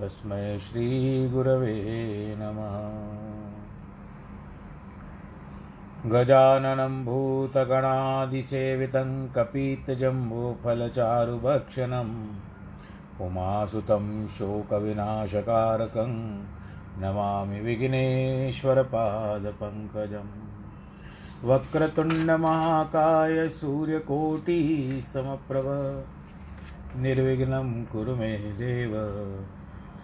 तस्मै श्रीगुरवे नमः। गजाननं भूतगणादिसेवितं कपीतजम्बूफलचारुभक्षणम् उमासुतं शोकविनाशकारकं, नमामि विघ्नेश्वरपादपङ्कजम्। वक्रतुण्डमहाकाय सूर्यकोटिः समप्रभ, निर्विघ्नं कुरु मे देव।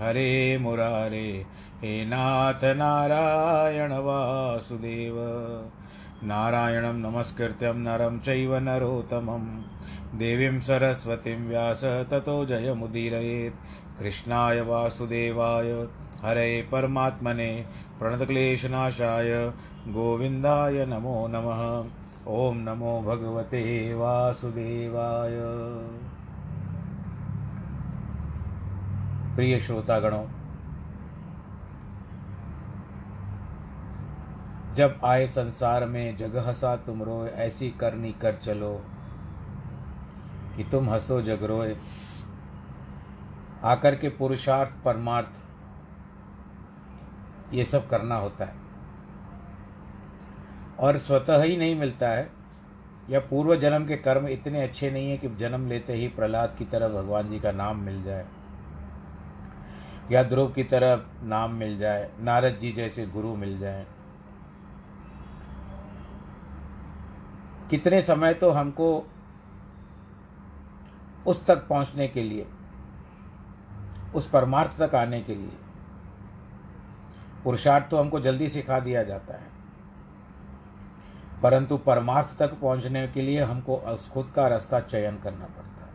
हरे मुरारे, हे नाथ नारायण वासुदेव। नारायणं नमस्कृत्यं नरं चैव नरोत्तमं। देवीं सरस्वतीं व्यास ततो जयमुदीरयेत्। कृष्णाय वासुदेवाय, हरे परमात्मने, प्रणतक्लेशनाशाय, गोविन्दाय नमो नमः। ॐ नमो भगवते वासुदेवाय। प्रिय श्रोतागणों, जब आए संसार में जग हंसा तुम रोए, ऐसी करनी कर चलो कि तुम हंसो जग रोए। आकर के पुरुषार्थ, परमार्थ, ये सब करना होता है। और स्वतः ही नहीं मिलता है, या पूर्व जन्म के कर्म इतने अच्छे नहीं है कि जन्म लेते ही प्रहलाद की तरह भगवान जी का नाम मिल जाए। या ध्रुव की तरह नाम मिल जाए, नारद जी जैसे गुरु मिल जाए। कितने समय तो हमको उस तक पहुँचने के लिए, उस परमार्थ तक आने के लिए। पुरुषार्थ तो हमको जल्दी सिखा दिया जाता है। परंतु परमार्थ तक पहुँचने के लिए हमको खुद का रास्ता चयन करना पड़ता है।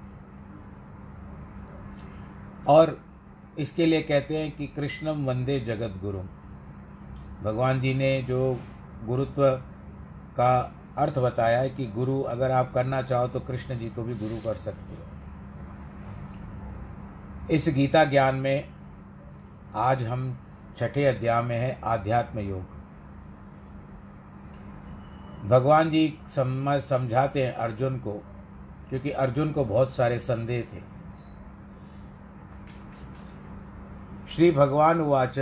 और इसके लिए कहते हैं कि कृष्णम वंदे जगत गुरु भगवान जी ने जो गुरुत्व का अर्थ बताया है कि गुरु अगर आप करना चाहो तो कृष्ण जी को भी गुरु कर सकते हो। इस गीता ज्ञान में आज हम छठे अध्याय में है, आध्यात्म योग। भगवान जी समझ समझाते हैं अर्जुन को, क्योंकि अर्जुन को बहुत सारे संदेह थे। श्री भगवान उवाच,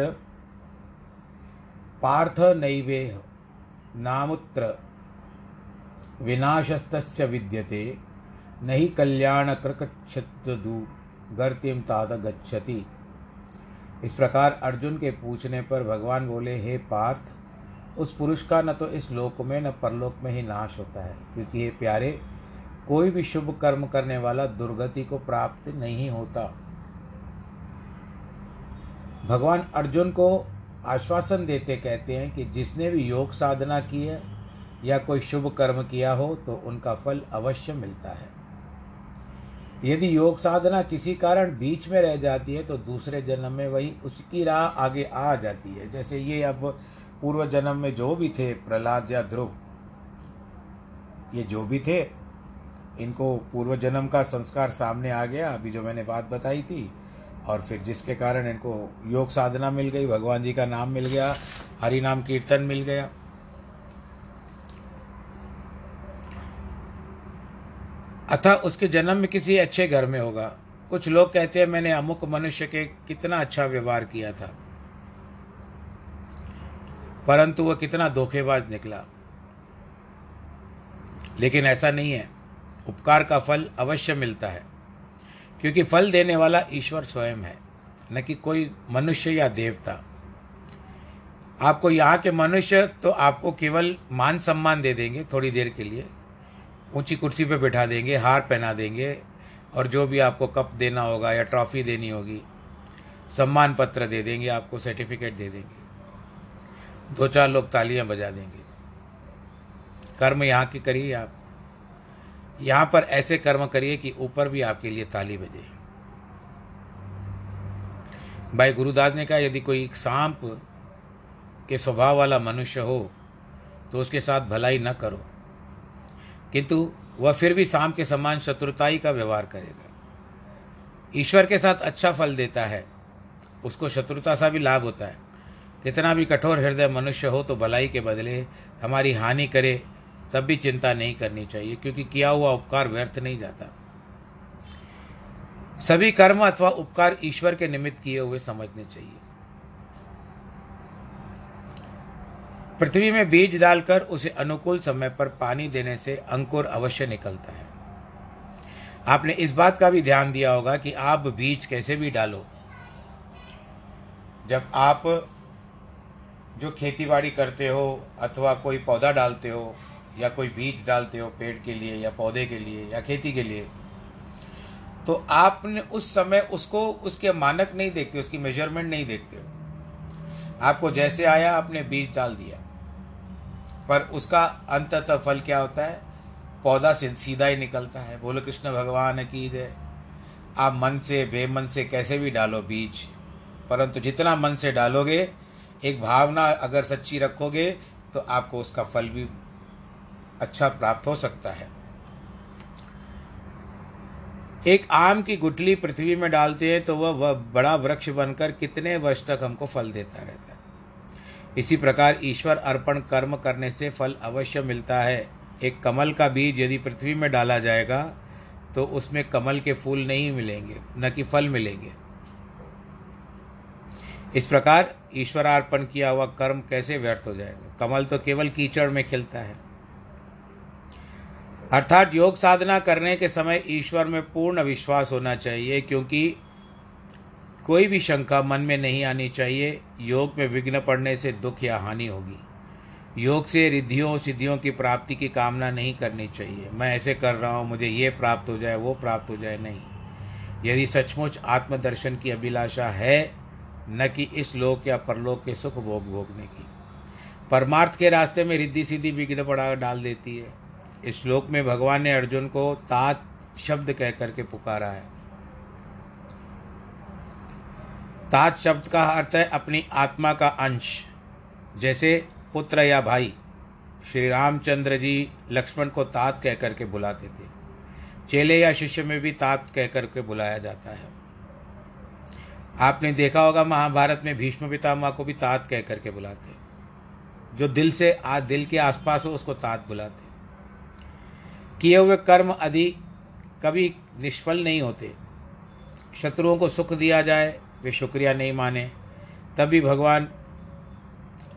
पार्थ नैवेह, नामुत्र, विनाशस्तस्य विद्यते न हि कल्याणकृकच्छतदु गर्तिम तात गच्छति। इस प्रकार अर्जुन के पूछने पर भगवान बोले, हे पार्थ, उस पुरुष का न तो इस लोक में, न परलोक में ही नाश होता है, क्योंकि ये प्यारे, कोई भी शुभ कर्म करने वाला दुर्गति को प्राप्त नहीं होता। भगवान अर्जुन को आश्वासन देते कहते हैं कि जिसने भी योग साधना की है या कोई शुभ कर्म किया हो तो उनका फल अवश्य मिलता है। यदि योग साधना किसी कारण बीच में रह जाती है तो दूसरे जन्म में वही उसकी राह आगे आ जाती है। जैसे ये अब पूर्व जन्म में जो भी थे, प्रहलाद या ध्रुव, ये जो भी थे, इनको पूर्व जन्म का संस्कार सामने आ गया। अभी जो मैंने बात बताई थी और फिर जिसके कारण इनको योग साधना मिल गई, भगवान जी का नाम मिल गया, हरि नाम कीर्तन मिल गया। अतः उसके जन्म में किसी अच्छे घर में होगा। कुछ लोग कहते हैं, मैंने अमुक मनुष्य के कितना अच्छा व्यवहार किया था। परंतु वह कितना धोखेबाज निकला। लेकिन ऐसा नहीं है। उपकार का फल अवश्य मिलता है। क्योंकि फल देने वाला ईश्वर स्वयं है, न कि कोई मनुष्य या देवता। आपको यहाँ के मनुष्य तो आपको केवल मान सम्मान दे देंगे थोड़ी देर के लिए। ऊँची कुर्सी पे बैठा देंगे, हार पहना देंगे, और जो भी आपको कप देना होगा या ट्रॉफी देनी होगी, सम्मान पत्र दे देंगे, आपको सर्टिफिकेट दे देंगे। दो चार लोग तालियाँ बजा देंगे। कर्म यहाँ की करिए आप। यहाँ पर ऐसे कर्म करिए कि ऊपर भी आपके लिए ताली बजे। भाई गुरुदास ने कहा, यदि कोई सांप के स्वभाव वाला मनुष्य हो तो उसके साथ भलाई न करो। किंतु वह फिर भी सांप के समान शत्रुताई का व्यवहार करेगा। ईश्वर के साथ अच्छा फल देता है, उसको शत्रुता सा भी लाभ होता है। कितना भी कठोर हृदय मनुष्य हो तो भलाई के बदले हमारी हानि करे तब भी चिंता नहीं करनी चाहिए, क्योंकि किया हुआ उपकार व्यर्थ नहीं जाता। सभी कर्म अथवा उपकार ईश्वर के निमित्त किए हुए समझने चाहिए। पृथ्वी में बीज डालकर उसे अनुकूल समय पर पानी देने से अंकुर अवश्य निकलता है। आपने इस बात का भी ध्यान दिया होगा कि आप बीज कैसे भी डालो। जब आप जो खेतीबाड़ी करते हो अथवा कोई पौधा डालते हो या कोई बीज डालते हो पेड़ के लिए या पौधे के लिए या खेती के लिए तो आपने उस समय उसको, उसके मानक नहीं देखते, उसकी मेज़रमेंट नहीं देखते हो। आपको जैसे आया, आपने बीज डाल दिया। पर उसका अंततः फल क्या होता है? पौधा से सीधा ही निकलता है। बोलो, कृष्ण भगवान की जय आप मन से, बेमन से कैसे भी डालो बीज, परंतु जितना मन से डालोगे, एक भावना अगर सच्ची रखोगे तो आपको उसका फल भी अच्छा प्राप्त हो सकता है। एक आम की गुटली पृथ्वी में डालते हैं तो वह बड़ा वृक्ष बनकर कितने वर्ष तक हमको फल देता रहता है। इसी प्रकार ईश्वर अर्पण कर्म करने से फल अवश्य मिलता है। एक कमल का बीज यदि पृथ्वी में डाला जाएगा तो उसमें कमल के फूल नहीं मिलेंगे, न कि फल मिलेंगे। इस प्रकार ईश्वरार्पण किया हुआ कर्म कैसे व्यर्थ हो जाएगा? कमल तो केवल कीचड़ में खिलता है। अर्थात योग साधना करने के समय ईश्वर में पूर्ण विश्वास होना चाहिए, क्योंकि कोई भी शंका मन में नहीं आनी चाहिए। योग में विघ्न पड़ने से दुख या हानि होगी। योग से रिद्धियों, सिद्धियों की प्राप्ति की कामना नहीं करनी चाहिए। मैं ऐसे कर रहा हूँ, मुझे ये प्राप्त हो जाए, वो प्राप्त हो जाए, नहीं। यदि सचमुच आत्मदर्शन की अभिलाषा है, न कि इस लोक या परलोक के सुख भोग भोगने की। परमार्थ के रास्ते में रिद्धि सिद्धि विघ्न पड़ा डाल देती है। इस श्लोक में भगवान ने अर्जुन को तात शब्द कह करके पुकारा है। तात शब्द का अर्थ है अपनी आत्मा का अंश, जैसे पुत्र या भाई। श्री रामचंद्र जी लक्ष्मण को तात कह करके बुलाते थे। चेले या शिष्य में भी तात कह करके बुलाया जाता है। आपने देखा होगा महाभारत में भीष्म पितामह को भी तात कह करके बुलाते जो दिल से आ, दिल के आसपास हो, उसको तात बुलाते किए हुए कर्म आदि कभी निष्फल नहीं होते। शत्रुओं को सुख दिया जाए, वे शुक्रिया नहीं माने, तभी भगवान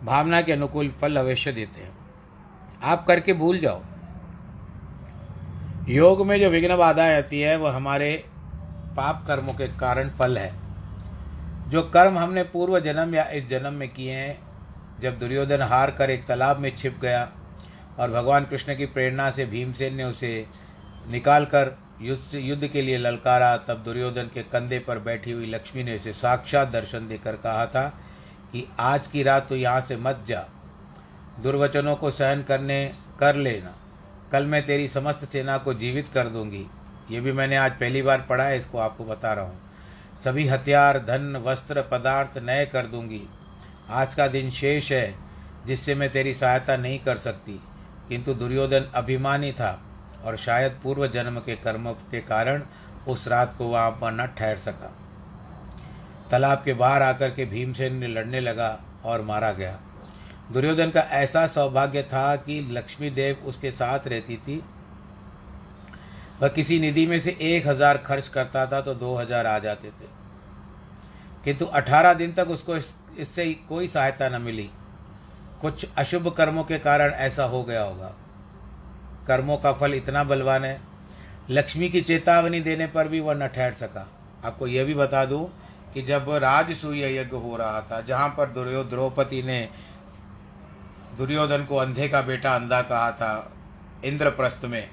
भावना के अनुकूल फल अवश्य देते हैं। आप करके भूल जाओ। योग में जो विघ्न बाधाएँ आती है वह हमारे पाप कर्मों के कारण फल है। जो कर्म हमने पूर्व जन्म या इस जन्म में किए हैं, जब दुर्योधन हार कर एक तालाब में छिप गया और भगवान कृष्ण की प्रेरणा से भीमसेन ने उसे निकाल कर युद्ध युद्ध के लिए ललकारा, तब दुर्योधन के कंधे पर बैठी हुई लक्ष्मी ने उसे साक्षात दर्शन देकर कहा था कि आज की रात तो यहाँ से मत जा। दुर्वचनों को सहन करने कर लेना। कल मैं तेरी समस्त सेना को जीवित कर दूँगी। ये भी मैंने आज पहली बार पढ़ा है, इसको आपको बता रहा हूँ। सभी हथियार, धन, वस्त्र, पदार्थ नए कर दूँगी। आज का दिन शेष है, जिससे मैं तेरी सहायता नहीं कर सकती। किंतु दुर्योधन अभिमानी था और शायद पूर्व जन्म के कर्म के कारण उस रात को वहाँ पर न ठहर सका। तालाब के बाहर आकर के भीमसेन ने लड़ने लगा और मारा गया। दुर्योधन का ऐसा सौभाग्य था कि लक्ष्मी देव उसके साथ रहती थी। वह किसी निधि में से एक हज़ार खर्च करता था तो दो हज़ार आ जाते थे। किंतु अठारह दिन तक उसको इससे कोई सहायता न मिली। कुछ अशुभ कर्मों के कारण ऐसा हो गया होगा। कर्मों का फल इतना बलवान है, लक्ष्मी की चेतावनी देने पर भी वह न ठहर सका। आपको यह भी बता दूँ कि जब राजसूय यज्ञ हो रहा था, जहाँ पर दुर्यो, द्रौपदी ने दुर्योधन को अंधे का बेटा अंधा कहा था, इंद्रप्रस्थ में,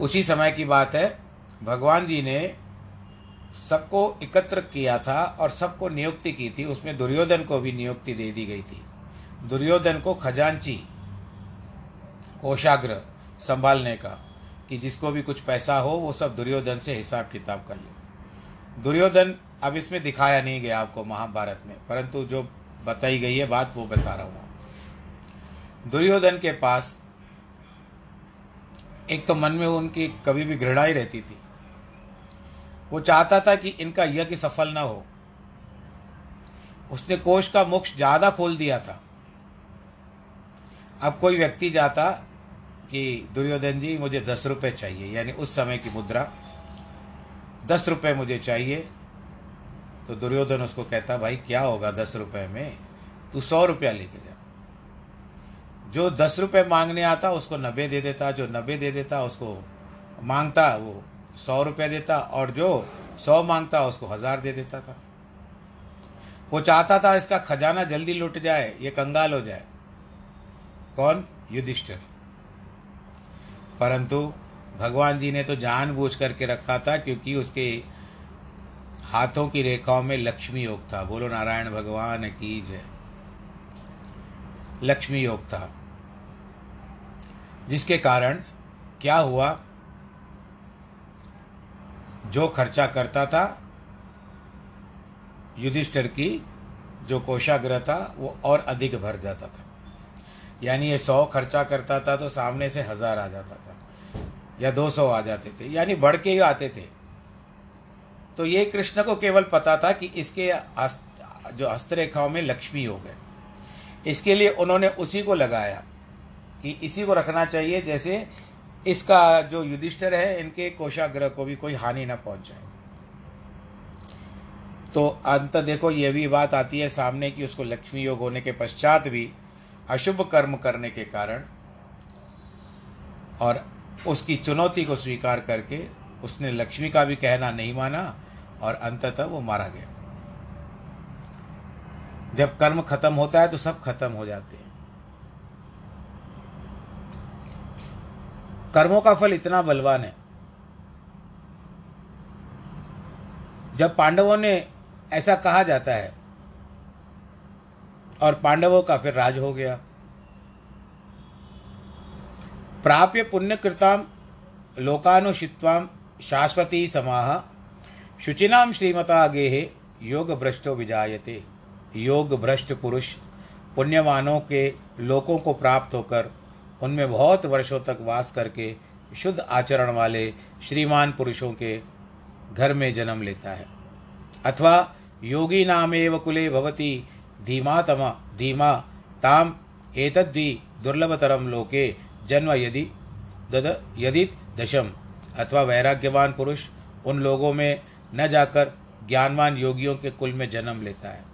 उसी समय की बात है, भगवान जी ने सबको एकत्र किया था और सबको नियुक्ति की थी। उसमें दुर्योधन को भी नियुक्ति दे दी गई थी। दुर्योधन को खजांची कोशाग्र संभालने का, कि जिसको भी कुछ पैसा हो, वो सब दुर्योधन से हिसाब किताब कर ले। दुर्योधन अब इसमें दिखाया नहीं गया आपको महाभारत में, परंतु जो बताई गई है बात वो बता रहा हूँ। दुर्योधन के पास एक तो मन में उनकी कभी भी घृणा ही रहती थी। वो चाहता था कि इनका यज्ञ सफल ना हो। उसने कोष का मोक्ष ज़्यादा खोल दिया था। अब कोई व्यक्ति जाता कि, दुर्योधन जी, मुझे दस रुपये चाहिए। यानी उस समय की मुद्रा, दस रुपये मुझे चाहिए। तो दुर्योधन उसको कहता, भाई, क्या होगा दस रुपये में? तू सौ रुपया लेके जा। जो दस रुपये मांगने आता, उसको नब्बे दे देता, जो नब्बे दे देता, उसको माँगता वो सौ रुपये देता और जो सौ माँगता उसको हज़ार दे देता था। वो चाहता था इसका खजाना जल्दी लुट जाए, ये कंगाल हो जाए। कौन? युधिष्ठिर। परंतु भगवान जी ने तो जानबूझ करके रखा था, क्योंकि उसके हाथों की रेखाओं में लक्ष्मी योग था। बोलो, नारायण भगवान की जय। लक्ष्मी योग था। जिसके कारण क्या हुआ? जो खर्चा करता था, युधिष्ठिर की जो कोषाग्रह था, वो और अधिक भर जाता था। यानी ये सौ खर्चा करता था तो सामने से हज़ार आ जाता था, या दो सौ आ जाते थे, यानी बढ़ के ही आते थे। तो ये कृष्ण को केवल पता था कि इसके जो हस्तरेखाओं में लक्ष्मी है इसके लिए उन्होंने उसी को लगाया कि इसी को रखना चाहिए, जैसे इसका जो युधिष्ठिर है, इनके कोशाग्रह को भी कोई हानि ना पहुँचाए। तो अंत देखो, ये भी बात आती है सामने कि उसको लक्ष्मी योग होने के पश्चात भी अशुभ कर्म करने के कारण और उसकी चुनौती को स्वीकार करके उसने लक्ष्मी का भी कहना नहीं माना और अंततः वो मारा गया। जब कर्म खत्म होता है तो सब खत्म हो जाते हैं। कर्मों का फल इतना बलवान है। जब पांडवों ने ऐसा कहा जाता है, और पांडवों का फिर राज हो गया। प्राप्य पुण्यकृताम लोकानुषित्वाम शाश्वती समाह। शुचिनाम श्रीमता गेहे योग भ्रष्टो विजायते। योग भ्रष्ट पुरुष पुण्यवानों के लोकों को प्राप्त होकर उनमें बहुत वर्षों तक वास करके शुद्ध आचरण वाले श्रीमान पुरुषों के घर में जन्म लेता है। अथवा योगी नामेव कुले भवती, धीमा तमा, धीमा ताम, एतद्वि दुर्लभतरम लोके जन्म यदि, दद यदि दशम। अथवा वैराग्यवान पुरुष उन लोगों में न जाकर ज्ञानवान योगियों के कुल में जन्म लेता है।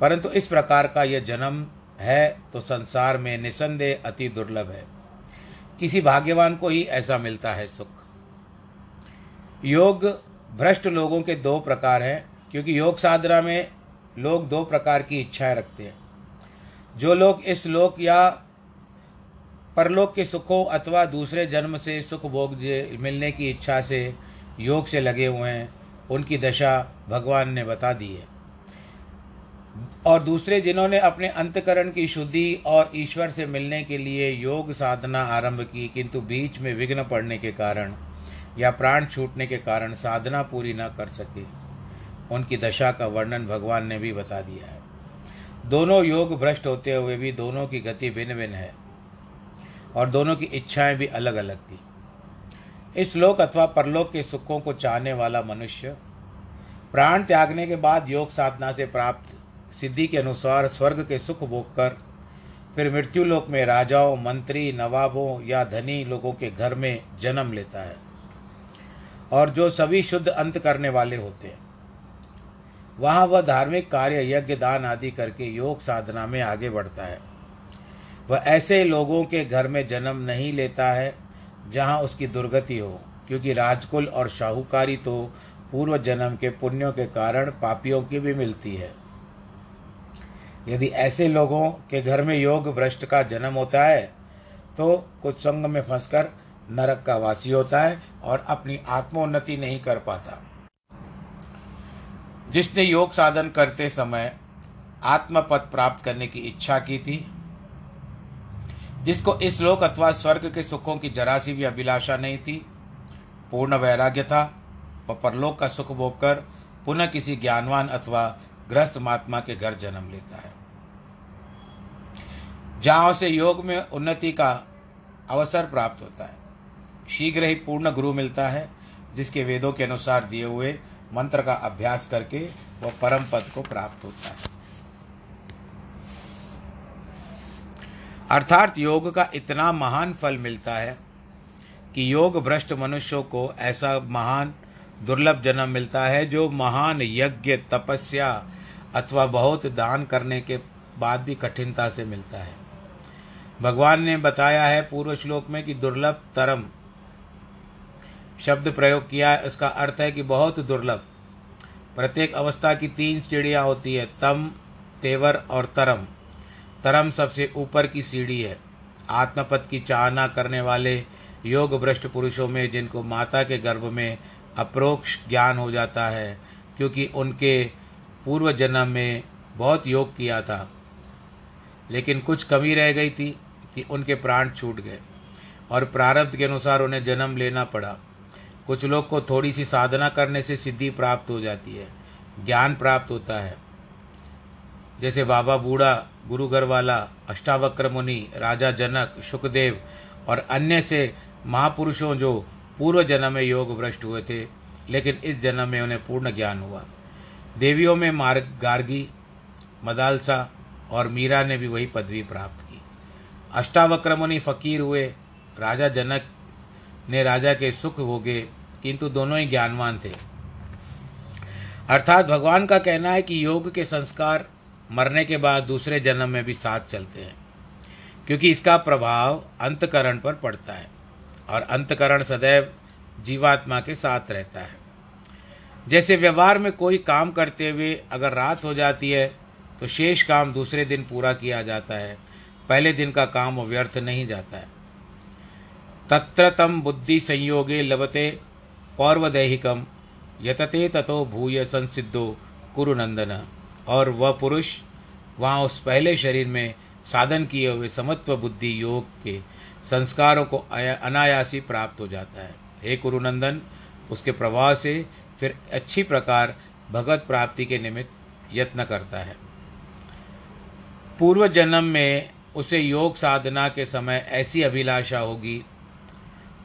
परंतु इस प्रकार का यह जन्म है तो संसार में निसंदेह अति दुर्लभ है। किसी भाग्यवान को ही ऐसा मिलता है सुख। योग भ्रष्ट लोगों के दो प्रकार हैं, क्योंकि योग साधना में लोग दो प्रकार की इच्छाएँ रखते हैं। जो लोग इस लोक या परलोक के सुखों अथवा दूसरे जन्म से सुख भोग मिलने की इच्छा से योग से लगे हुए हैं, उनकी दशा भगवान ने बता दी है। और दूसरे जिन्होंने अपने अंतकरण की शुद्धि और ईश्वर से मिलने के लिए योग साधना आरंभ की, किंतु बीच में विघ्न पड़ने के कारण या प्राण छूटने के कारण साधना पूरी न कर सके। उनकी दशा का वर्णन भगवान ने भी बता दिया है। दोनों योग भ्रष्ट होते हुए भी दोनों की गति भिन्न भिन्न है और दोनों की इच्छाएँ भी अलग अलग थी। इस लोक अथवा परलोक के सुखों को चाहने वाला मनुष्य प्राण त्यागने के बाद योग साधना से प्राप्त सिद्धि के अनुसार स्वर्ग के सुख भोग कर, फिर मृत्यु लोक में राजाओं, मंत्री, नवाबों या धनी लोगों के घर में जन्म लेता है। और जो सभी शुद्ध अंत करने वाले होते हैं, वहाँ वह धार्मिक कार्य, यज्ञ, दान आदि करके योग साधना में आगे बढ़ता है। वह ऐसे लोगों के घर में जन्म नहीं लेता है, जहाँ उसकी दुर्गति हो, क्योंकि राजकुल और शाहूकारी तो पूर्व जन्म के पुण्यों के कारण पापियों की भी मिलती है। यदि ऐसे लोगों के घर में योग भ्रष्ट का जन्म होता है तो कुछ संग में फंसकर नरक का वासी होता है और अपनी आत्मोन्नति नहीं कर पाता। जिसने योग साधन करते समय आत्मपद प्राप्त करने की इच्छा की थी, जिसको इस लोक अथवा स्वर्ग के सुखों की जरा सी भी अभिलाषा नहीं थी, पूर्ण वैराग्य था वह परलोक का सुख भोग कर पुनः किसी ज्ञानवान अथवा ग्रस्त महात्मा के घर जन्म लेता है। जहाँ उसे योग में उन्नति का अवसर प्राप्त होता है, शीघ्र ही पूर्ण गुरु मिलता है, जिसके वेदों के अनुसार दिए हुए मंत्र का अभ्यास करके वह परम पद को प्राप्त होता है। अर्थात योग का इतना महान फल मिलता है कि योग भ्रष्ट मनुष्यों को ऐसा महान दुर्लभ जन्म मिलता है जो महान यज्ञ, तपस्या अथवा बहुत दान करने के बाद भी कठिनता से मिलता है। भगवान ने बताया है पूर्व श्लोक में कि दुर्लभ तरम शब्द प्रयोग किया है उसका अर्थ है कि बहुत दुर्लभ। प्रत्येक अवस्था की तीन सीढ़ियाँ होती है, तम, तेवर और तरम। तरम सबसे ऊपर की सीढ़ी है। आत्मपद की चाहना करने वाले योग भ्रष्ट पुरुषों में, जिनको माता के गर्भ में अप्रोक्ष ज्ञान हो जाता है, क्योंकि उनके पूर्व जन्म में बहुत योग किया था, लेकिन कुछ कमी रह गई थी कि उनके प्राण छूट गए और प्रारब्ध के अनुसार उन्हें जन्म लेना पड़ा। कुछ लोग को थोड़ी सी साधना करने से सिद्धि प्राप्त हो जाती है, ज्ञान प्राप्त होता है। जैसे बाबा बूढ़ा गुरु घर वाला अष्टावक्र मुनि, राजा जनक, सुखदेव और अन्य से महापुरुषों जो पूर्व जन्म में योग भ्रष्ट हुए थे, लेकिन इस जन्म में उन्हें पूर्ण ज्ञान हुआ। देवियों में मार्ग गार्गी, मदालसा और मीरा ने भी वही पदवी प्राप्त की। अष्टावक्र मुनि फकीर हुए, राजा जनक ने राजा के सुख हो गए किंतु दोनों ही ज्ञानवान थे। अर्थात भगवान का कहना है कि योग के संस्कार मरने के बाद दूसरे जन्म में भी साथ चलते हैं, क्योंकि इसका प्रभाव अंतकरण पर पड़ता है और अंतकरण सदैव जीवात्मा के साथ रहता है। जैसे व्यवहार में कोई काम करते हुए अगर रात हो जाती है तो शेष काम दूसरे दिन पूरा किया जाता है। पहले दिन का काम व्यर्थ नहीं जाता है। तत्र तम बुद्धि संयोगे लभते पौर्वदैहिकम, यतते ततो भूय संसिद्धो कुरुनंदन और वह पुरुष वहाँ उस पहले शरीर में साधन किए हुए समत्व बुद्धि योग के संस्कारों को अनायासी प्राप्त हो जाता है। हे कुरुनंदन उसके प्रभाव से फिर अच्छी प्रकार भगवत प्राप्ति के निमित्त यत्न करता है। पूर्व जन्म में उसे योग साधना के समय ऐसी अभिलाषा होगी।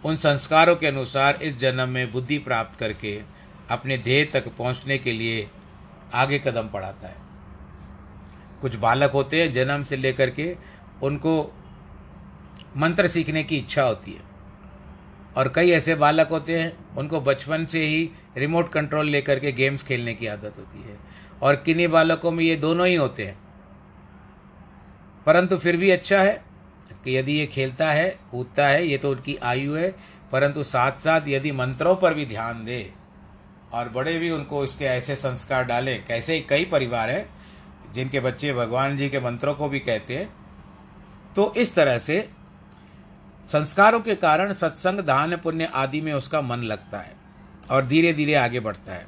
उन संस्कारों के अनुसार इस जन्म में बुद्धि प्राप्त करके अपने ध्येय तक पहुँचने के लिए आगे कदम बढ़ाता है। कुछ बालक होते हैं जन्म से लेकर के उनको मंत्र सीखने की इच्छा होती है। और कई ऐसे बालक होते हैं, उनको बचपन से ही रिमोट कंट्रोल लेकर के गेम्स खेलने की आदत होती है। और किन्हीं बालकों में ये दोनों ही होते हैं। परंतु फिर भी अच्छा है कि यदि ये खेलता है, कूदता है, ये तो उनकी आयु है, परंतु साथ साथ यदि मंत्रों पर भी ध्यान दे और बड़े भी उनको इसके ऐसे संस्कार डालें, कैसे कई परिवार हैं, जिनके बच्चे भगवान जी के मंत्रों को भी कहते हैं तो इस तरह से संस्कारों के कारण सत्संग, दान, पुण्य आदि में उसका मन लगता है। और धीरे धीरे आगे बढ़ता है।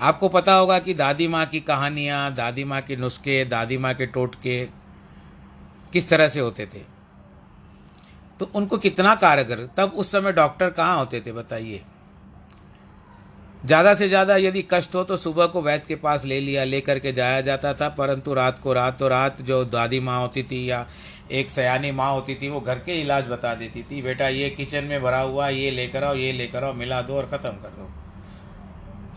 आपको पता होगा कि दादी माँ की कहानियाँ, दादी माँ के नुस्खे, दादी माँ के टोटके किस तरह से होते थे? तो उनको कितना कारगर? तब उस समय डॉक्टर कहाँ होते थे, बताइए। ज़्यादा से ज़्यादा यदि कष्ट हो तो सुबह को वैद्य के पास ले लिया ले करके जाया जाता था, परंतु रात को रात तो रात जो दादी माँ होती थी या एक सयानी माँ होती थी, वो घर के इलाज बता देती थी, बेटा, ये किचन में भरा हुआ, ये लेकर आओ, ये लेकर आओ, मिला दो और ख़त्म कर दो।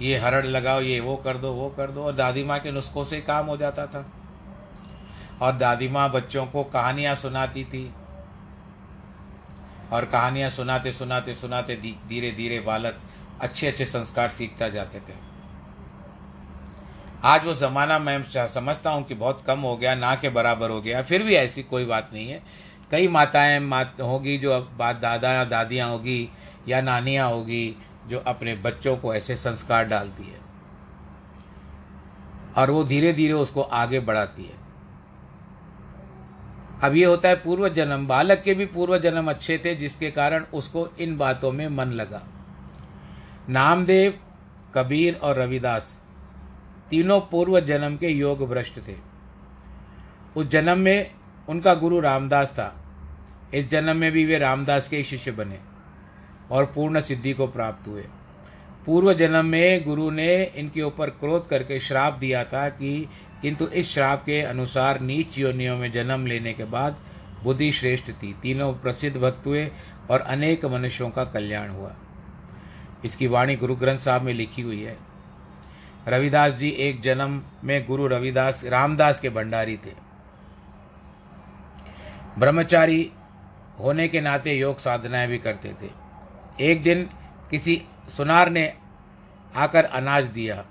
ये हरड़ लगाओ, ये वो कर दो, वो कर दो। और दादी माँ के नुस्खों से काम हो जाता था। और दादी माँ बच्चों को कहानियाँ सुनाती थी। और कहानियाँ सुनाते सुनाते सुनाते धीरे धीरे बालक अच्छे अच्छे संस्कार सीखता जाते थे। आज वो ज़माना मैं समझता हूँ कि बहुत कम हो गया, ना के बराबर हो गया, फिर भी ऐसी कोई बात नहीं है। कई माताएँ, मात होगी जो अब बात दादा या दादियाँ होगी या नानियाँ होगी जो अपने बच्चों को ऐसे संस्कार डालती है। और वो धीरे धीरे उसको आगे बढ़ाती है। अब ये होता है पूर्व जन्म बालक के भी पूर्व जन्म अच्छे थे, जिसके कारण उसको इन बातों में मन लगा। नामदेव, कबीर और रविदास तीनों पूर्व जन्म के योग भ्रष्ट थे। उस जन्म में उनका गुरु रामदास था। इस जन्म में भी वे रामदास के शिष्य बने और पूर्ण सिद्धि को प्राप्त हुए। पूर्व जन्म में गुरु ने इनके ऊपर क्रोध करके श्राप दिया था कि किंतु इस श्राप के अनुसार नीच योनियों में जन्म लेने के बाद बुद्धि श्रेष्ठ थी। तीनों प्रसिद्ध भक्त हुए और अनेक मनुष्यों का कल्याण हुआ। इसकी वाणी गुरु ग्रंथ साहब में लिखी हुई है। रविदास जी एक जन्म में गुरु रविदास रामदास के भंडारी थे। ब्रह्मचारी होने के नाते योग साधनाएँ भी करते थे। एक दिन किसी सुनार ने आकर अनाज दिया।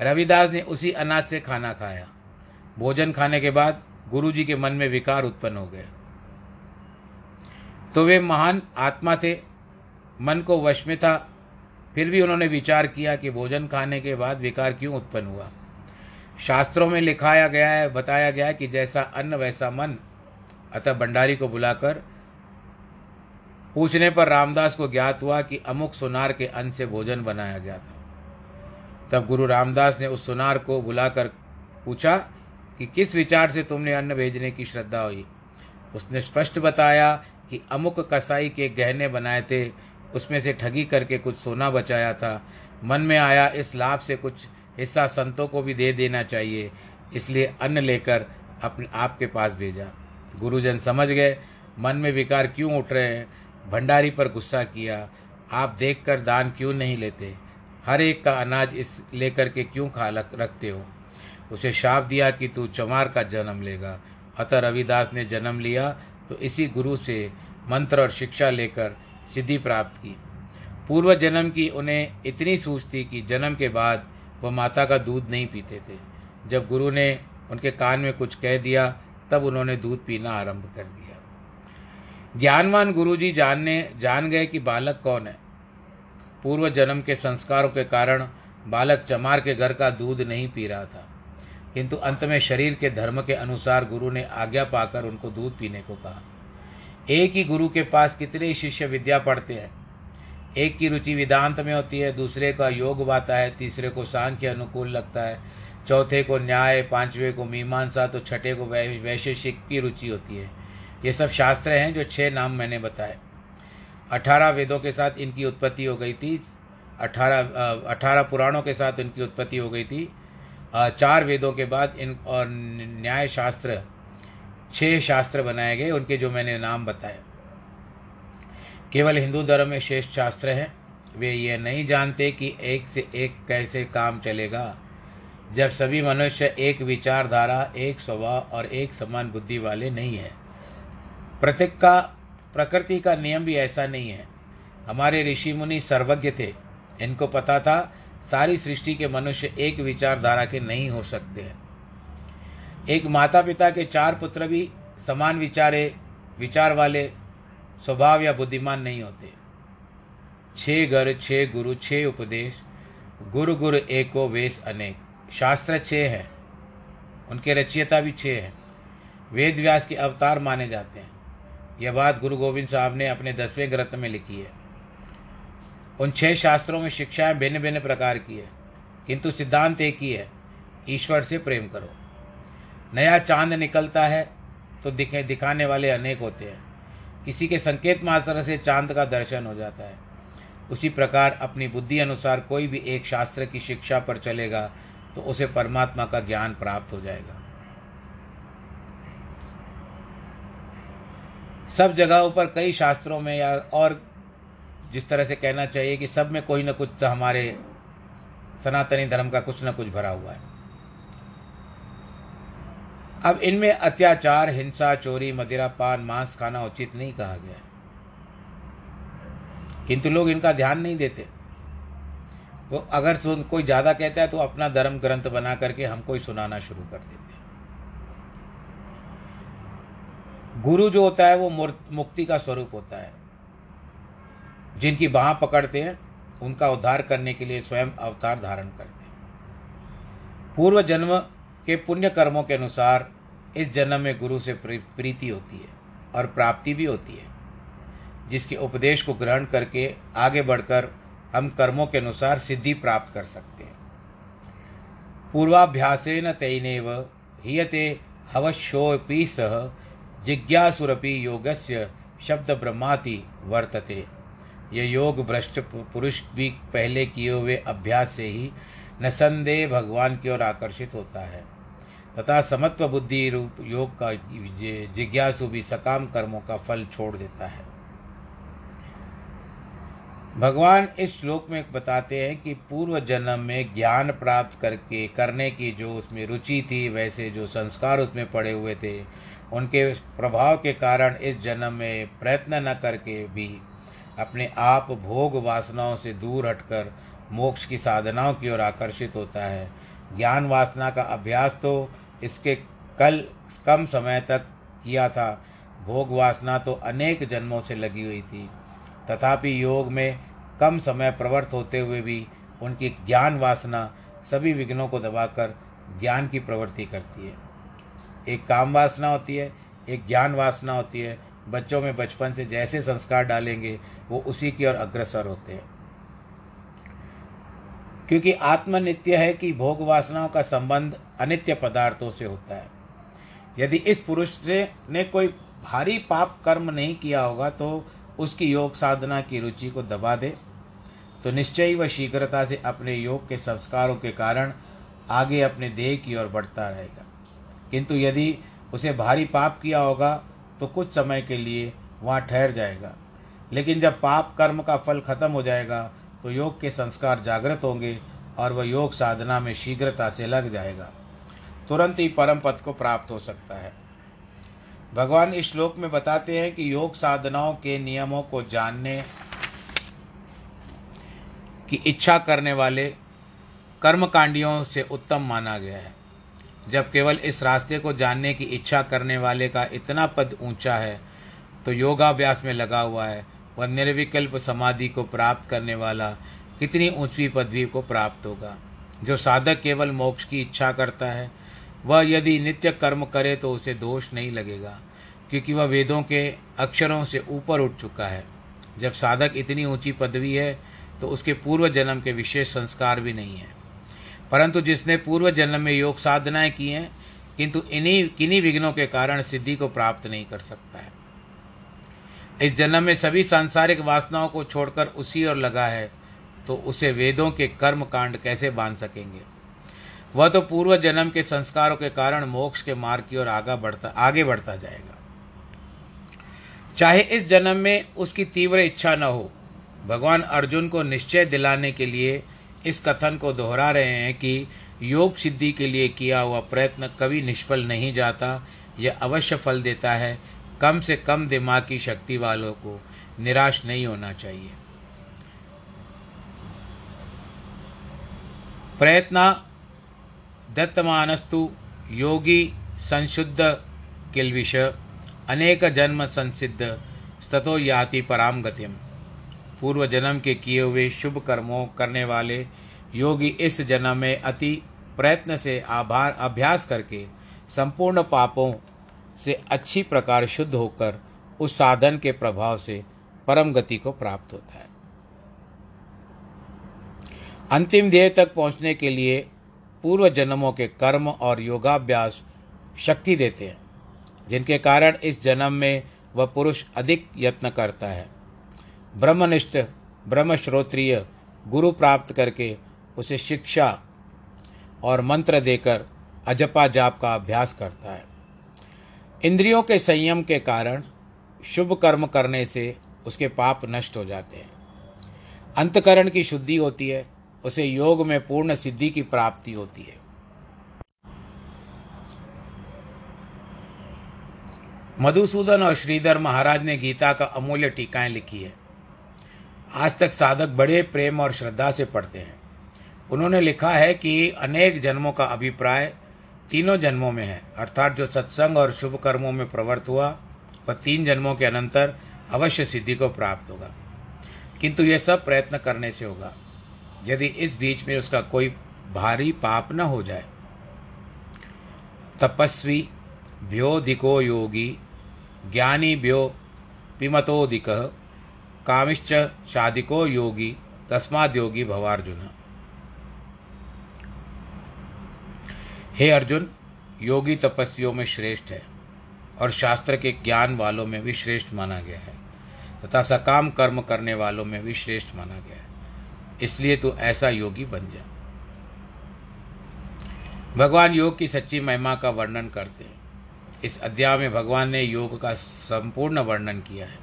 रविदास ने उसी अनाज से खाना खाया। भोजन खाने के बाद गुरु जी के मन में विकार उत्पन्न हो गए। तो वे महान आत्मा थे। मन को वश में था फिर भी उन्होंने विचार किया कि भोजन खाने के बाद विकार क्यों उत्पन्न हुआ। शास्त्रों में लिखाया गया है, बताया गया है कि जैसा अन्न, वैसा मन। अतः भंडारी को बुलाकर पूछने पर रामदास को ज्ञात हुआ कि अमुक सुनार के अन्न से भोजन बनाया गया था। तब गुरु रामदास ने उस सुनार को बुलाकर पूछा कि किस विचार से तुमने अन्न भेजने की श्रद्धा हुई? उसने स्पष्ट बताया कि अमुक कसाई के गहने बनाए थे उसमें से ठगी करके कुछ सोना बचाया था। मन में आया, इस लाभ से कुछ हिस्सा संतों को भी दे देना चाहिए, इसलिए अन्न लेकर अपने आपके पास भेजा। गुरुजन समझ गए, मन में विकार क्यों उठ रहे हैं? भंडारी पर गुस्सा किया। आप देखकर दान क्यों नहीं लेते? हर एक का अनाज इस लेकर के क्यों खा रखते हो? उसे शाप दिया कि तू चमार का जन्म लेगा। अतः रविदास ने जन्म लिया तो इसी गुरु से मंत्र और शिक्षा लेकर सिद्धि प्राप्त की। पूर्व जन्म की उन्हें इतनी सूझ थी कि जन्म के बाद वह माता का दूध नहीं पीते थे। जब गुरु ने उनके कान में कुछ कह दिया, तब उन्होंने दूध पीना आरंभ कर दिया। ज्ञानवान गुरुजी जानने, जान गए कि बालक कौन है। पूर्व जन्म के संस्कारों के कारण बालक चमार के घर का दूध नहीं पी रहा था। किंतु अंत में शरीर के धर्म के अनुसार गुरु ने आज्ञा पाकर उनको दूध पीने को कहा। एक ही गुरु के पास कितने शिष्य विद्या पढ़ते हैं? एक की रुचि वेदांत में होती है, दूसरे का योग बाता है, तीसरे को सांख्य अनुकूल लगता है, चौथे को न्याय, पांचवे को मीमांसा तो छठे को वैशेषिक की रुचि होती है। ये सब शास्त्र हैं जो छह नाम मैंने बताए। अठारह वेदों के साथ इनकी उत्पत्ति हो गई थी। अठारह अठारह पुराणों के साथ इनकी उत्पत्ति हो गई थी। चार वेदों के बाद इन, और न्याय शास्त्र छह शास्त्र बनाए गए, उनके जो मैंने नाम बताए। केवल हिंदू धर्म में शेष शास्त्र हैं। वे ये नहीं जानते कि एक से एक कैसे काम चलेगा। जब सभी मनुष्य एक विचारधारा, एक स्वभाव और एक समान बुद्धि वाले नहीं हैं। प्रत्येक का, प्रकृति का नियम भी ऐसा नहीं है। हमारे ऋषि मुनि सर्वज्ञ थे। इनको पता था, सारी सृष्टि के मनुष्य एक विचारधारा के नहीं हो सकते हैं। एक माता पिता के चार पुत्र भी समान विचारे, विचार वाले स्वभाव या बुद्धिमान नहीं होते। छह घर छह गुरु छह उपदेश, गुरु गुरु एको वेश अनेक। शास्त्र छह हैं। उनके रचयिता भी छह हैं। वेद व्यास के अवतार माने जाते हैं। यह बात गुरु गोविंद साहब ने अपने दसवें ग्रंथ में लिखी है। उन छह शास्त्रों में शिक्षाएँ भिन्न भिन्न प्रकार की है, किंतु सिद्धांत एक ही है, ईश्वर से प्रेम करो। नया चाँद निकलता है तो दिखे, दिखाने वाले अनेक होते हैं। किसी के संकेत मात्र से चाँद का दर्शन हो जाता है। उसी प्रकार अपनी बुद्धि अनुसार कोई भी एक शास्त्र की शिक्षा पर चलेगा तो उसे परमात्मा का ज्ञान प्राप्त हो जाएगा। सब जगहों पर कई शास्त्रों में या और जिस तरह से कहना चाहिए कि सब में कोई ना कुछ हमारे सनातनी धर्म का कुछ ना कुछ भरा हुआ है। अब इनमें अत्याचार, हिंसा, चोरी, मदिरा, पान, मांस खाना उचित नहीं कहा गया। किंतु लोग इनका ध्यान नहीं देते। वो अगर कोई ज़्यादा कहता है तो अपना धर्म ग्रंथ बना करके हमको ही सुनाना शुरू कर देते गुरु जो होता है, वो मुक्ति का स्वरूप होता है। जिनकी बाह पकड़ते हैं, उनका उद्धार करने के लिए स्वयं अवतार धारण करते हैं। पूर्व जन्म के पुण्य कर्मों के अनुसार इस जन्म में गुरु से प्रीति होती है और प्राप्ति भी होती है, जिसके उपदेश को ग्रहण करके आगे बढ़कर हम कर्मों के अनुसार सिद्धि प्राप्त कर सकते हैं। पूर्वाभ्यासेन तैनव हियते हवशोपि सह जिज्ञासुरपि योगस्य शब्द ब्रह्माति वर्तते। यह योग भ्रष्ट पुरुष भी पहले किए हुए अभ्यास से ही न संदेह भगवान की ओर आकर्षित होता है। तथा समत्व बुद्धि रूप योग का जिज्ञासु भी सकाम कर्मों का फल छोड़ देता है। भगवान इस श्लोक में बताते हैं कि पूर्व जन्म में ज्ञान प्राप्त करके, करने की जो उसमें रुचि थी, वैसे जो संस्कार उसमें पड़े हुए थे, उनके प्रभाव के कारण इस जन्म में प्रयत्न न करके भी अपने आप भोग वासनाओं से दूर हटकर मोक्ष की साधनाओं की ओर आकर्षित होता है। ज्ञान वासना का अभ्यास तो इसके कल कम समय तक किया था। भोग वासना तो अनेक जन्मों से लगी हुई थी। तथापि योग में कम समय प्रवृत्त होते हुए भी उनकी ज्ञान वासना सभी विघ्नों को दबाकर ज्ञान की प्रवृत्ति करती है। एक काम वासना होती है, एक ज्ञान वासना होती है। बच्चों में बचपन से जैसे संस्कार डालेंगे, वो उसी की ओर अग्रसर होते हैं। क्योंकि आत्मनित्य है कि भोग वासनाओं का संबंध अनित्य पदार्थों से होता है। यदि इस पुरुष से ने कोई भारी पाप कर्म नहीं किया होगा तो उसकी योग साधना की रुचि को दबा दे। तो निश्चय व शीघ्रता से अपने योग के संस्कारों के कारण आगे अपने देह की ओर बढ़ता रहेगा। किंतु यदि उसे भारी पाप किया होगा तो कुछ समय के लिए वहाँ ठहर जाएगा। लेकिन जब पाप कर्म का फल खत्म हो जाएगा तो योग के संस्कार जागृत होंगे और वह योग साधना में शीघ्रता से लग जाएगा। तुरंत ही परम पद को प्राप्त हो सकता है। भगवान इस श्लोक में बताते हैं कि योग साधनाओं के नियमों को जानने, की इच्छा करने वाले कर्मकांडियों से उत्तम माना गया है। जब केवल इस रास्ते को जानने की इच्छा करने वाले का इतना पद ऊँचा है तो योगाभ्यास में लगा हुआ है वह निर्विकल्प समाधि को प्राप्त करने वाला कितनी ऊँची पदवी को प्राप्त होगा। जो साधक केवल मोक्ष की इच्छा करता है वह यदि नित्य कर्म करे तो उसे दोष नहीं लगेगा, क्योंकि वह वेदों के अक्षरों से ऊपर उठ चुका है। जब साधक इतनी ऊँची पदवी है तो उसके पूर्व जन्म के विशेष संस्कार भी नहीं है। परंतु जिसने पूर्व जन्म में योग साधनाएँ की हैं, किंतु इन्हीं, किन्हीं विघ्नों के कारण सिद्धि को प्राप्त नहीं कर सकता है। इस जन्म में सभी सांसारिक वासनाओं को छोड़कर उसी और लगा है तो उसे वेदों के कर्म कांड कैसे बाँध सकेंगे? वह तो पूर्व जन्म के संस्कारों के कारण मोक्ष के मार्ग की ओर आगे बढ़ता आगे बढ़ता जाएगा। चाहे इस जन्म में उसकी तीव्र इच्छा न हो, भगवान अर्जुन को निश्चय दिलाने के लिए इस कथन को दोहरा रहे हैं कि योग सिद्धि के लिए किया हुआ प्रयत्न कभी निष्फल नहीं जाता, यह अवश्य फल देता है। कम से कम दिमाग की शक्ति वालों को निराश नहीं होना चाहिए। प्रयत्न दत्तमानस्तु योगी संशुद्ध किलविष, अनेक जन्म संसिद्ध, स्ततो याति पराम गतिम। पूर्व जन्म के किए हुए शुभ कर्मों करने वाले योगी इस जन्म में अति प्रयत्न से आभार, अभ्यास करके संपूर्ण पापों से अच्छी प्रकार शुद्ध होकर उस साधन के प्रभाव से परम गति को प्राप्त होता है। अंतिम ध्येय तक पहुँचने के लिए पूर्व जन्मों के कर्म और योगाभ्यास शक्ति देते हैं, जिनके कारण इस जन्म में वह पुरुष अधिक यत्न करता है। ब्रह्मनिष्ठ, ब्रह्मश्रोत्रिय, गुरु प्राप्त करके उसे शिक्षा और मंत्र देकर अजपा जाप का अभ्यास करता है। इंद्रियों के संयम के कारण शुभ कर्म करने से उसके पाप नष्ट हो जाते हैं। अंतकरण की शुद्धि होती है उसे योग में पूर्ण सिद्धि की प्राप्ति होती है। मधुसूदन और श्रीधर महाराज ने गीता का अमूल्य टीकाएँ लिखी है। आज तक साधक बड़े प्रेम और श्रद्धा से पढ़ते हैं। उन्होंने लिखा है कि अनेक जन्मों का अभिप्राय तीनों जन्मों में है। अर्थात जो सत्संग और शुभ कर्मों में प्रवृत्त हुआ, वह तीन जन्मों के अनंतर अवश्य सिद्धि को प्राप्त होगा। किंतु यह सब प्रयत्न करने से होगा। यदि इस बीच में उसका कोई भारी पाप न हो जाए। तपस्वी भ्योधिको योगी, ज्ञानी भ्यो पिमतोदिक, कामिश्च शादिको योगी, तस्माद योगी भवार्जुन। हे अर्जुन, योगी तपस्वियों में श्रेष्ठ है और शास्त्र के ज्ञान वालों में भी श्रेष्ठ माना गया है, तथा सकाम कर्म करने वालों में भी श्रेष्ठ माना गया है। इसलिए तू ऐसा योगी बन जा। भगवान योग की सच्ची महिमा का वर्णन करते हैं। इस अध्याय में भगवान ने योग का संपूर्ण वर्णन किया है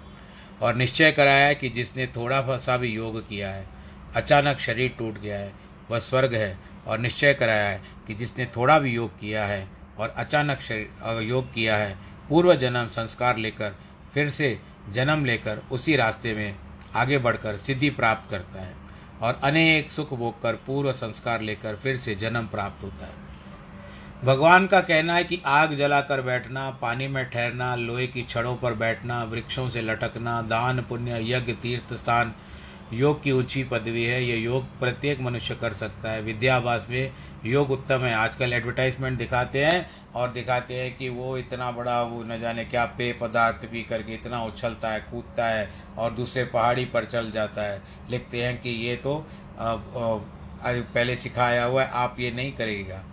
और निश्चय कराया है कि जिसने थोड़ा सा भी योग किया है, अचानक शरीर टूट गया है, वह स्वर्ग है और निश्चय कराया है कि जिसने थोड़ा भी योग किया है और अचानक शरीर योग किया है, पूर्व जन्म संस्कार लेकर, फिर से जन्म लेकर उसी रास्ते में आगे बढ़कर सिद्धि प्राप्त करता है। और अनेक सुख भोग कर पूर्व संस्कार लेकर फिर से जन्म प्राप्त होता है। भगवान का कहना है कि आग जलाकर बैठना, पानी में ठहरना, लोहे की छड़ों पर बैठना, वृक्षों से लटकना, दान, पुण्य, यज्ञ, तीर्थ, स्थान योग की ऊँची पदवी है, ये योग प्रत्येक मनुष्य कर सकता है। विद्यावास में योग उत्तम है। आजकल एडवर्टाइजमेंट दिखाते हैं और दिखाते हैं कि वो इतना बड़ा, वो न जाने क्या पेय पदार्थ पी करके इतना उछलता है, कूदता है और दूसरे पहाड़ी पर चल जाता है। लिखते हैं कि ये तो पहले सिखाया हुआ है, आप ये नहीं करेगा।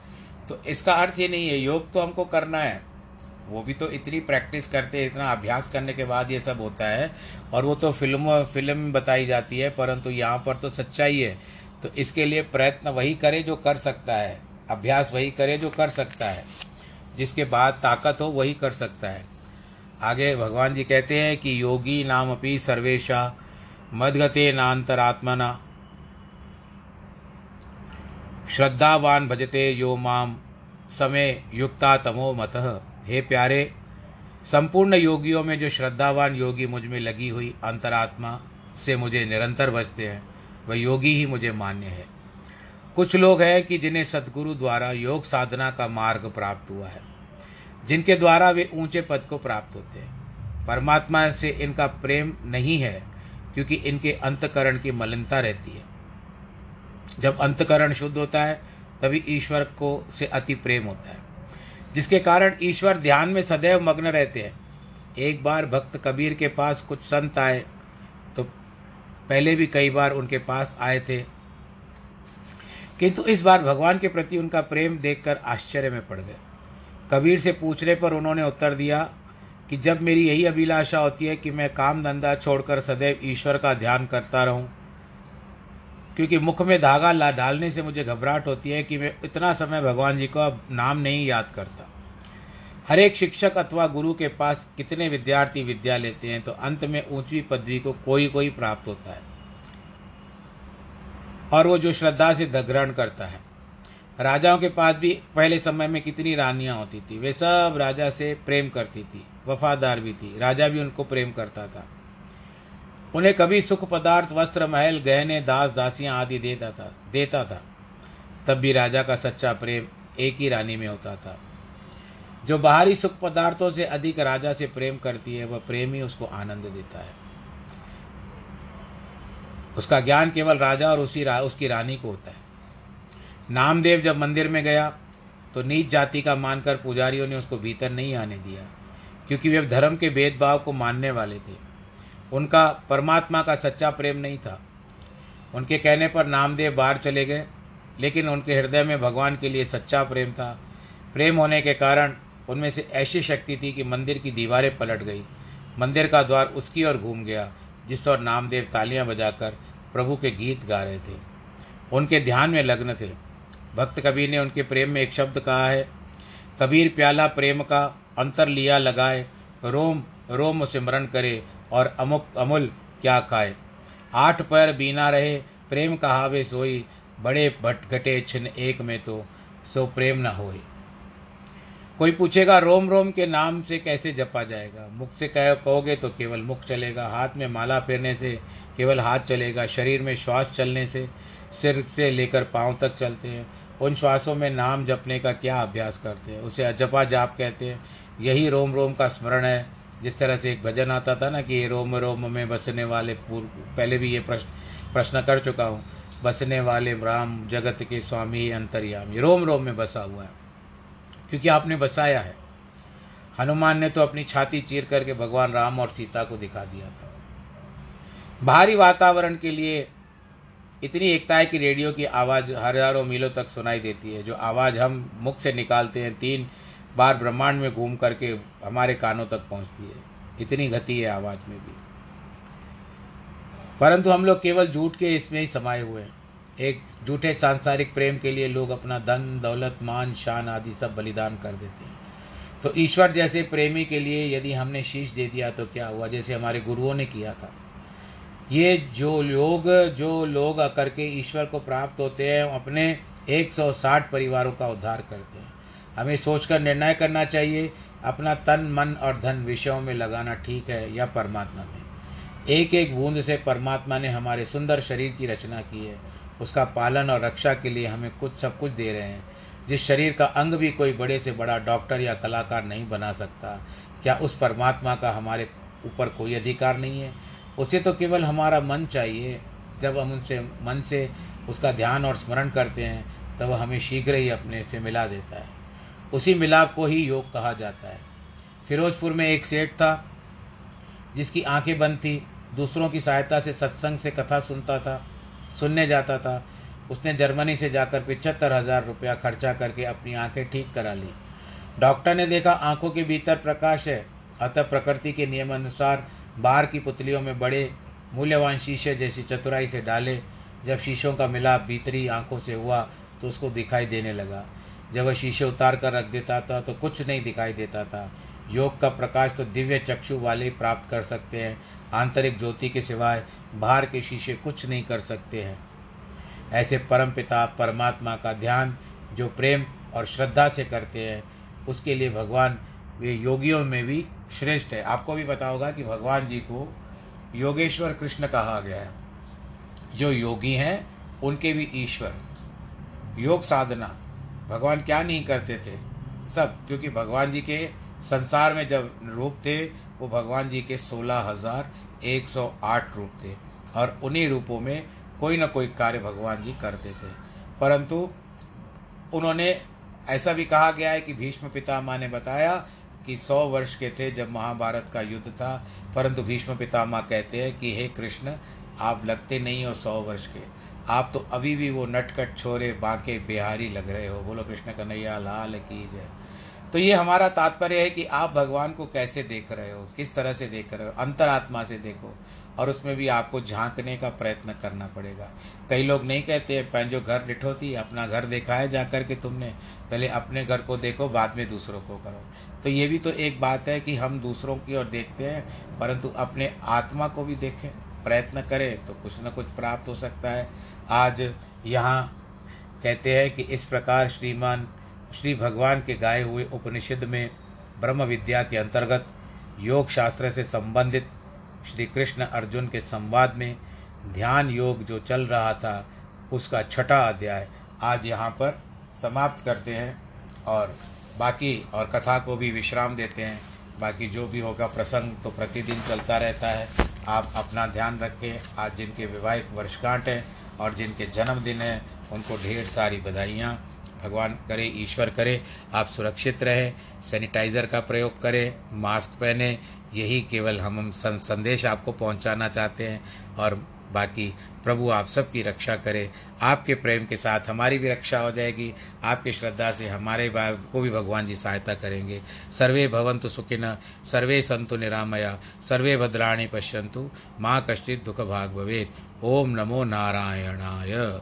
तो इसका अर्थ ये नहीं है, योग तो हमको करना है। वो भी तो इतनी प्रैक्टिस करते इतना अभ्यास करने के बाद ये सब होता है। और वो तो फ़िल्म फ़िल्म बताई जाती है, परंतु यहाँ पर तो सच्चाई है। तो इसके लिए प्रयत्न वही करे जो कर सकता है। अभ्यास वही करे जो कर सकता है। जिसके बाद ताकत हो, वही कर सकता है। आगे भगवान जी कहते हैं कि, योगी नाम अपनी सर्वेशा, मदगते नान्तरात्मना। श्रद्धावान भजते यो माम समय युक्ता तमो मत हे प्यारे, संपूर्ण योगियों में जो श्रद्धावान योगी मुझमें लगी हुई अंतरात्मा से मुझे निरंतर बचते हैं, वह योगी ही मुझे मान्य है। कुछ लोग हैं कि जिन्हें सदगुरु द्वारा योग साधना का मार्ग प्राप्त हुआ है, जिनके द्वारा वे ऊँचे पद को प्राप्त होते हैं। परमात्मा से इनका प्रेम नहीं है, क्योंकि इनके अंतकरण की मलिनता रहती है। जब अंतकरण शुद्ध होता है, तभी ईश्वर को से अति प्रेम होता है। जिसके कारण ईश्वर ध्यान में सदैव मग्न रहते हैं। एक बार भक्त कबीर के पास कुछ संत आए तो पहले भी कई बार उनके पास आए थे। किंतु इस बार भगवान के प्रति उनका प्रेम देखकर आश्चर्य में पड़ गए। कबीर से पूछने पर उन्होंने उत्तर दिया कि जब मेरी यही अभिलाषा होती है कि मैं काम धंधा छोड़कर सदैव ईश्वर का ध्यान करता रहूँ क्योंकि मुख में धागा ला डालने से मुझे घबराहट होती है कि मैं इतना समय भगवान जी का नाम नहीं याद करता। हर एक शिक्षक अथवा गुरु के पास कितने विद्यार्थी विद्या लेते हैं तो अंत में ऊँची पदवी को कोई कोई प्राप्त होता है। और वो जो श्रद्धा से ग्रहण करता है। राजाओं के पास भी पहले समय में कितनी रानियाँ होती थी, वे सब राजा से प्रेम करती थी, वफादार भी थी। राजा भी उनको प्रेम करता था। उन्हें कभी सुख पदार्थ वस्त्र महल गहने दास दासियाँ आदि देता था देता था। तब भी राजा का सच्चा प्रेम एक ही रानी में होता था। जो बाहरी सुख पदार्थों से अधिक राजा से प्रेम करती है वह प्रेम ही उसको आनंद देता है। उसका ज्ञान केवल राजा और उसी रा, उसकी रानी को होता है। नामदेव जब मंदिर में गया तो नीच जाति का मानकर पुजारियों ने उसको भीतर नहीं आने दिया क्योंकि वे धर्म के भेदभाव को मानने वाले थे। उनका परमात्मा का सच्चा प्रेम नहीं था। उनके कहने पर नामदेव बाहर चले गए, लेकिन उनके हृदय में भगवान के लिए सच्चा प्रेम था। प्रेम होने के कारण उनमें से ऐसी शक्ति थी कि मंदिर की दीवारें पलट गई। मंदिर का द्वार उसकी ओर घूम गया, जिस ओर नामदेव तालियाँ बजाकर प्रभु के गीत गा रहे थे। उनके ध्यान में लग्न थे। भक्त कबीर ने उनके प्रेम में एक शब्द कहा है, कबीर प्याला प्रेम का अंतर लिया लगाए, रोम रोम सिमरण करे और अमुक अमुल क्या खाए। आठ पैर बीना रहे, प्रेम कहावे सोई, बड़े भट घटे छिन एक में तो सो प्रेम न होए। कोई पूछेगा, रोम रोम के नाम से कैसे जपा जाएगा? मुख से कह कहोगे तो केवल मुख चलेगा, हाथ में माला फेरने से केवल हाथ चलेगा, शरीर में श्वास चलने से सिर से लेकर पाँव तक चलते हैं। उन श्वासों में नाम जपने का क्या अभ्यास करते हैं? उसे अजपा जाप कहते हैं। यही रोम रोम का स्मरण है। जिस तरह से एक भजन आता था ना कि ये रोम रोम में बसने वाले पूर्व, पहले भी ये प्रश्न प्रश्न कर चुका हूँ। बसने वाले राम, जगत के स्वामी अंतर्यामी। रोम रोम में बसा हुआ है। क्योंकि आपने बसाया है। हनुमान ने तो अपनी छाती चीर करके भगवान राम और सीता को दिखा दिया था। बाहरी वातावरण के लिए इतनी एकता है कि रेडियो की आवाज़ हज़ारों मीलों तक सुनाई देती है। जो आवाज़ हम मुख से निकालते हैं, तीन बार ब्रह्मांड में घूम करके हमारे कानों तक पहुँचती है। इतनी गति है आवाज़ में भी। परंतु हम लोग केवल झूठ के इसमें ही समाये हुए हैं। एक झूठे सांसारिक प्रेम के लिए लोग अपना धन, दौलत, मान, शान आदि सब बलिदान कर देते हैं। तो ईश्वर जैसे प्रेमी के लिए यदि हमने शीश दे दिया तो क्या हुआ? जैसे हमारे गुरुओं ने किया था। ये जो लोग जो लोग करके ईश्वर को प्राप्त होते हैं, अपने 160 परिवारों का उद्धार करते हैं। हमें सोचकर निर्णय करना चाहिए, अपना तन, मन और धन विषयों में लगाना ठीक है या परमात्मा में। एक एक बूंद से परमात्मा ने हमारे सुंदर शरीर की रचना की है। उसका पालन और रक्षा के लिए हमें कुछ सब कुछ दे रहे हैं। जिस शरीर का अंग भी कोई बड़े से बड़ा डॉक्टर या कलाकार नहीं बना सकता, क्या उस परमात्मा का हमारे ऊपर कोई अधिकार नहीं है? उसे तो केवल हमारा मन चाहिए। जब हम उनसे, मन से उसका ध्यान और स्मरण करते हैं, तब वह हमें शीघ्र ही अपने से मिला देता है। उसी मिलाप को ही योग कहा जाता है। फिरोजपुर में एक सेठ था, जिसकी आँखें बंद थी, दूसरों की सहायता से सत्संग से कथा सुनता था, सुनने जाता था। उसने जर्मनी से जाकर पिछहत्तर हज़ार रुपया खर्चा करके अपनी आँखें ठीक करा ली। डॉक्टर ने देखा आँखों के भीतर प्रकाश है, अतः प्रकृति के नियम अनुसार बाहर की पुतलियों में बड़े, मूल्यवान शीशे जैसी चतुराई से डाले। जब शीशों का मिलाप भीतरी आँखों से हुआ तो उसको दिखाई देने लगा। जब वह शीशे उतार कर रख देता था तो कुछ नहीं दिखाई देता था। योग का प्रकाश तो दिव्य चक्षु वाले प्राप्त कर सकते हैं। आंतरिक ज्योति के सिवाय बाहर के शीशे कुछ नहीं कर सकते हैं। ऐसे परम पिता, परमात्मा का ध्यान जो प्रेम और श्रद्धा से करते हैं, उसके लिए भगवान वे योगियों में भी श्रेष्ठ है। आपको भी पता होगा कि भगवान जी को योगेश्वर कृष्ण कहा गया है। जो योगी हैं, उनके भी ईश्वर। योग साधना। भगवान क्या नहीं करते थे? सब, क्योंकि भगवान जी के संसार में जब रूप थे, वो भगवान जी के सोलह हज़ार एक सौ आठ रूप थे। और उन्हीं रूपों में कोई ना कोई कार्य भगवान जी करते थे। परंतु उन्होंने ऐसा भी कहा गया है कि भीष्म पितामह ने बताया कि सौ वर्ष के थे जब महाभारत का युद्ध था। परंतु भीष्म पितामह कहते हैं कि, हे कृष्ण, आप लगते नहीं हो सौ वर्ष के। आप तो अभी भी वो नटकट छोरे बांके बिहारी लग रहे हो। बोलो, कृष्ण कन्हैया, लाल की जय। तो ये हमारा तात्पर्य है कि आप भगवान को कैसे देख रहे हो, किस तरह से देख रहे हो, अंतरात्मा से देखो, और उसमें भी आपको झांकने का प्रयत्न करना पड़ेगा। कई लोग नहीं कहते पैंजो घर लिठोती अपना घर देखा है जा कर के तुमने, पहले अपने घर को देखो, बाद में दूसरों को करो। तो ये भी तो एक बात है कि हम दूसरों की ओर देखते हैं, परंतु अपने आत्मा को भी देखें। प्रयत्न करें तो कुछ न कुछ प्राप्त हो सकता है। आज यहाँ कहते हैं कि इस प्रकार श्रीमान, श्री भगवान के गाए हुए उपनिषद में ब्रह्म विद्या के अंतर्गत योग शास्त्र से संबंधित श्री कृष्ण अर्जुन के संवाद में ध्यान योग जो चल रहा था, उसका छठा अध्याय आज यहाँ पर समाप्त करते हैं और बाकी और कथा को भी विश्राम देते हैं। बाकी जो भी होगा प्रसंग तो प्रतिदिन चलता रहता है। आप अपना ध्यान रखें। आज जिनके विवाहिक वर्षगांठ हैं और जिनके जन्मदिन हैं, उनको ढेर सारी बधाइयाँ। भगवान करे, ईश्वर करे, आप सुरक्षित रहें, सैनिटाइज़र का प्रयोग करें, मास्क पहने, यही केवल हम संदेश आपको पहुंचाना चाहते हैं और बाकी प्रभु आप सबकी रक्षा करे, आपके प्रेम के साथ हमारी भी रक्षा हो जाएगी, आपकी श्रद्धा से हमारे को भी भगवान जी सहायता करेंगे। सर्वे भवंतु सुखिन, सर्वे संतु निरामया, सर्वे भद्राणी पश्यंतु माँ कश्चित दुख भाग भवे ओम नमो नारायणाय।